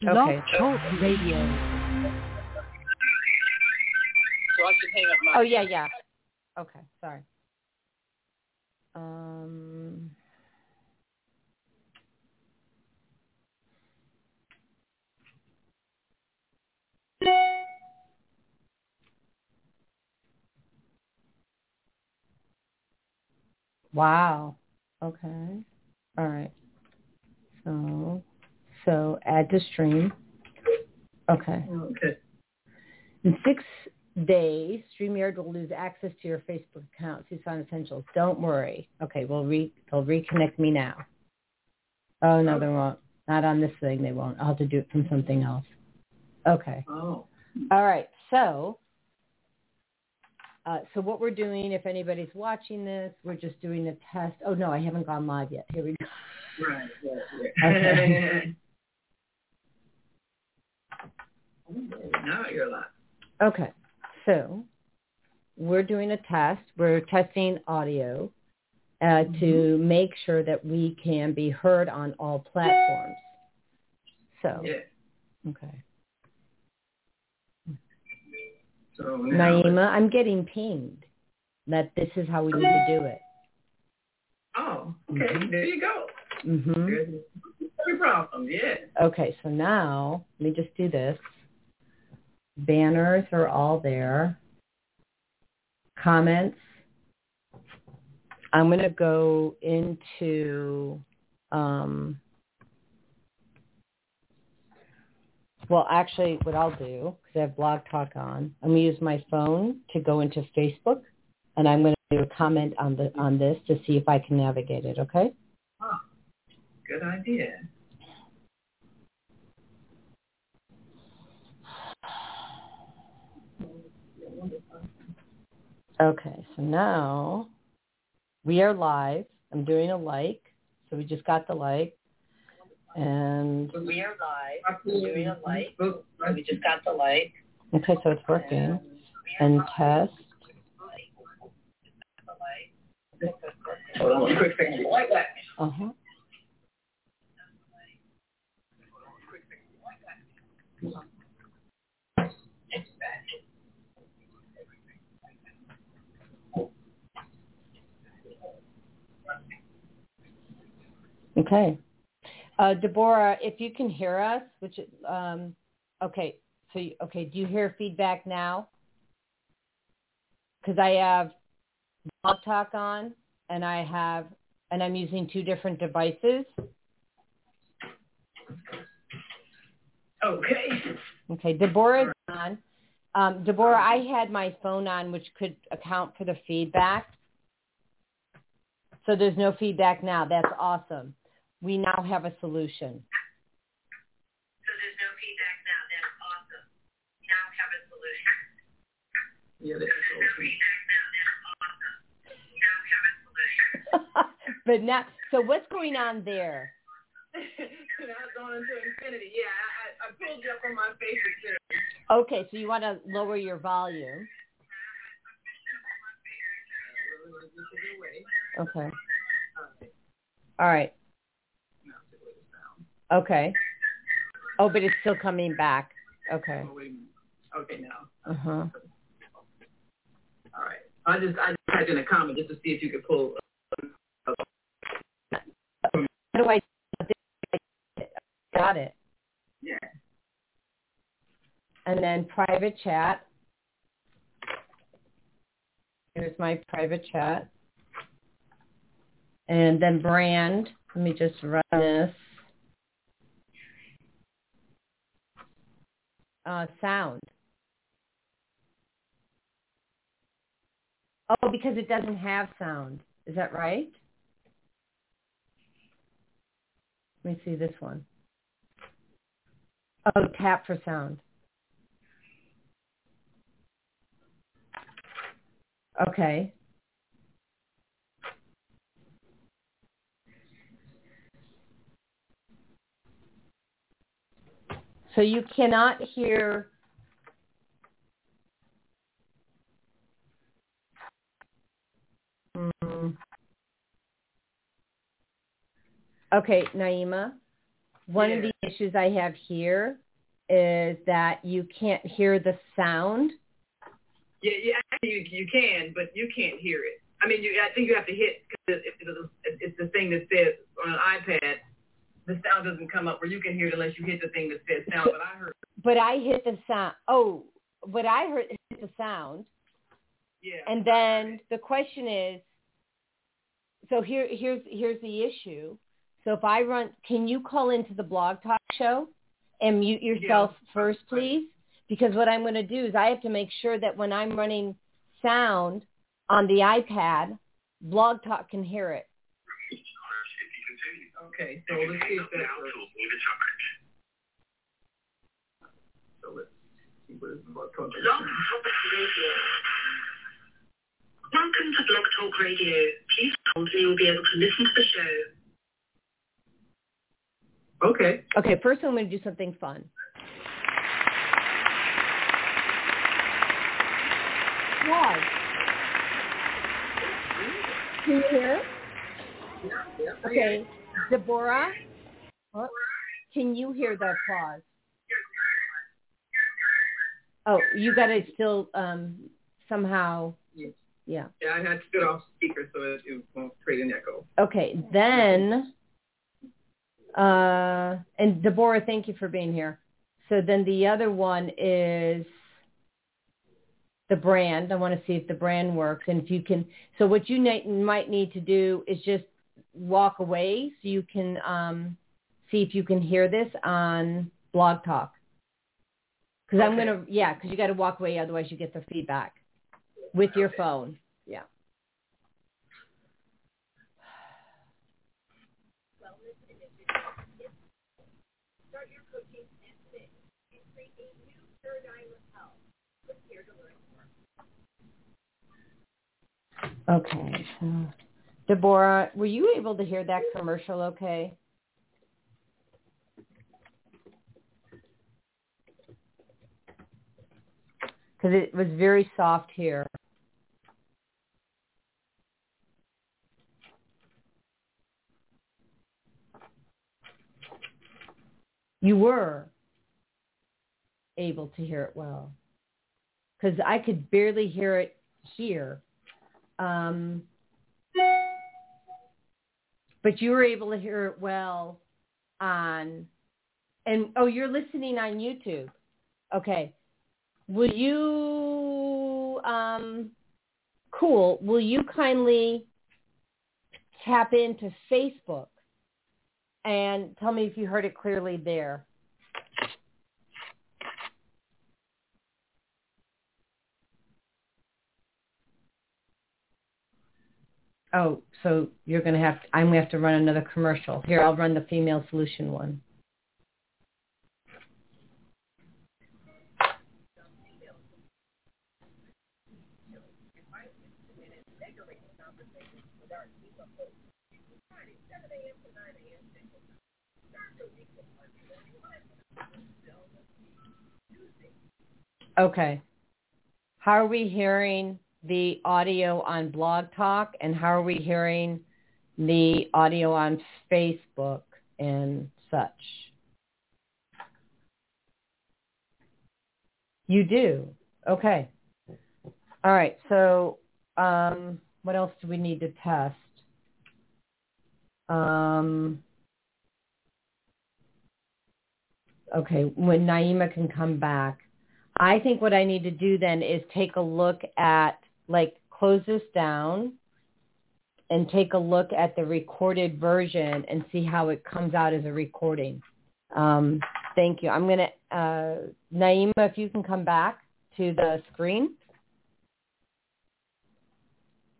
Blog Okay. Talk Radio. So I should hang up my. Oh yeah, yeah. Okay, sorry. Um. Wow. Okay. All right. So, so add to stream. Okay. Okay. In six days, StreamYard will lose access to your Facebook account, Tucson Essentials. Don't worry. Okay, we'll re- they'll reconnect me now. Oh, no, they won't. Not on this thing, they won't. I'll have to do it from something else. Okay. Oh. All right. So, uh, so what we're doing, if anybody's watching this, we're just doing a test. Oh, no, I haven't gone live yet. Here we go. Right. right, right. Okay. now you're alive. Okay. So we're doing a test. We're testing audio uh, to make sure that we can be heard on all platforms. So, Yeah. okay. So. Naima, I'm getting pinged that this is how we need to do it. Oh, okay. Mhm. There you go. hmm There's no problem. Yeah. Okay, so now let me just do this. Banners are all there. Comments. I'm going to go into, um, well, actually, what I'll do, because I have Blog Talk on, I'm going to use my phone to go into Facebook, and I'm going to do a comment on the on this to see if I can navigate it. Okay? Good idea. Okay, so now we are live. I'm doing a like. So we just got the like. And We are live. I'm Doing a like. We just got the like. Okay, so it's working. And test. Hold on quick second. Like that. Uh-huh. Okay. Uh, Deborah, if you can hear us, which, um, okay, so, you, okay, do you hear feedback now? Because I have Blog Talk on, and I have, and I'm using two different devices. Okay. Okay, Deborah's on. Um, Deborah, I had my phone on, which could account for the feedback. So there's no feedback now. That's awesome. We now have a solution. So there's no feedback now. That's awesome. Now have a solution. Yeah, that's There's no feedback now. That's awesome. Now have a solution. but now, so what's going on there? now it's going into infinity. Yeah, I, I, I pulled you up on my Facebook. Okay, so you want to lower your volume. Okay. All right. Okay. Oh, but it's still coming back. Okay. Oh, wait a minute. Okay, now. Uh huh. All right. I just I just typed in a comment just to see if you could pull. How do I? Got it. Yeah. And then private chat. Here's my private chat. And then brand. Let me just run this. Uh, sound. Oh, because it doesn't have sound. Is that right? Let me see this one. Oh, tap for sound. Okay. So you cannot hear Mm. Okay, Naima, one of the issues I have here is that you can't hear the sound. Yeah, yeah, you, you can, but you can't hear it. I mean, you, I think you have to hit because it, it, it's the thing that says on an iPad, the sound doesn't come up where you can hear it unless you hit the thing that says sound. But I heard, But I hit the sound. Oh, but I heard hit the sound. yeah. And then the question is, so here, here's here's the issue. So if I run, can you call into the blog talk show and mute yourself first, please? Because what I'm going to do is I have to make sure that when I'm running sound on the iPad, blog talk can hear it. Okay, so let's see if that works. So let's see what is about talk. Blog Talk Radio. Welcome to Blog Talk Radio. Please hold and you will be able to listen to the show. Okay. Okay, first I'm going to do something fun. Why? Can you hear? Yeah. Okay, Deborah, what? can you hear the applause? Oh, you got to still um, somehow, yeah. Yeah, I had to get off speaker so it, it won't create an echo. Okay, then, uh, and Deborah, thank you for being here. So then the other one is the brand. I want to see if the brand works and if you can. So what you might need to do is just walk away so you can um, see if you can hear this on Blog Talk. Because I'm gonna, yeah, because you got to walk away, otherwise you get the feedback with your phone. Yeah. Okay. So, Deborah, were you able to hear that commercial okay? Because it was very soft here. You were able to hear it well. Because I could barely hear it here. Um, but you were able to hear it well on, and oh, you're listening on YouTube. Okay. Will you, um, cool, will you kindly tap into Facebook and tell me if you heard it clearly there? Oh, so you're going to have, to, I'm going to have to run another commercial. Here, I'll run the female solution one. Okay. How are we hearing the audio on Blog Talk and how are we hearing the audio on Facebook and such? You do. Okay. All right. So um, what else do we need to test? Um, okay. When Naima can come back. I think what I need to do then is take a look at, like, close this down and take a look at the recorded version and see how it comes out as a recording. Um, thank you. I'm going to, uh, Naima, if you can come back to the screen.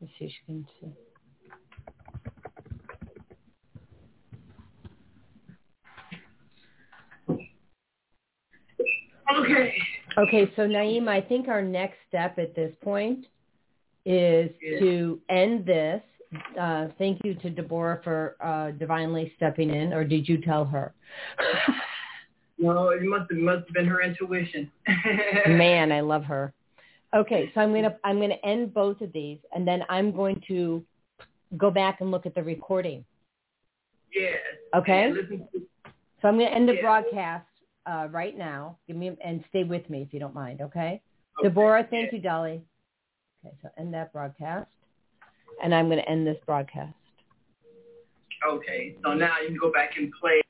Let's see if she can see. Okay. Okay, so Naima, I think our next step at this point is to end this. Uh, thank you to Deborah for uh, divinely stepping in, or did you tell her? No, it must have must have been her intuition. Man, I love her. Okay, so I'm gonna I'm gonna end both of these, and then I'm going to go back and look at the recording. Yes. Okay. So I'm going to end the broadcast uh, right now. Give me and stay with me if you don't mind, okay? Okay. Deborah, thank you, Dolly. Okay, so end that broadcast. And I'm going to end this broadcast. Okay, so now you can go back and play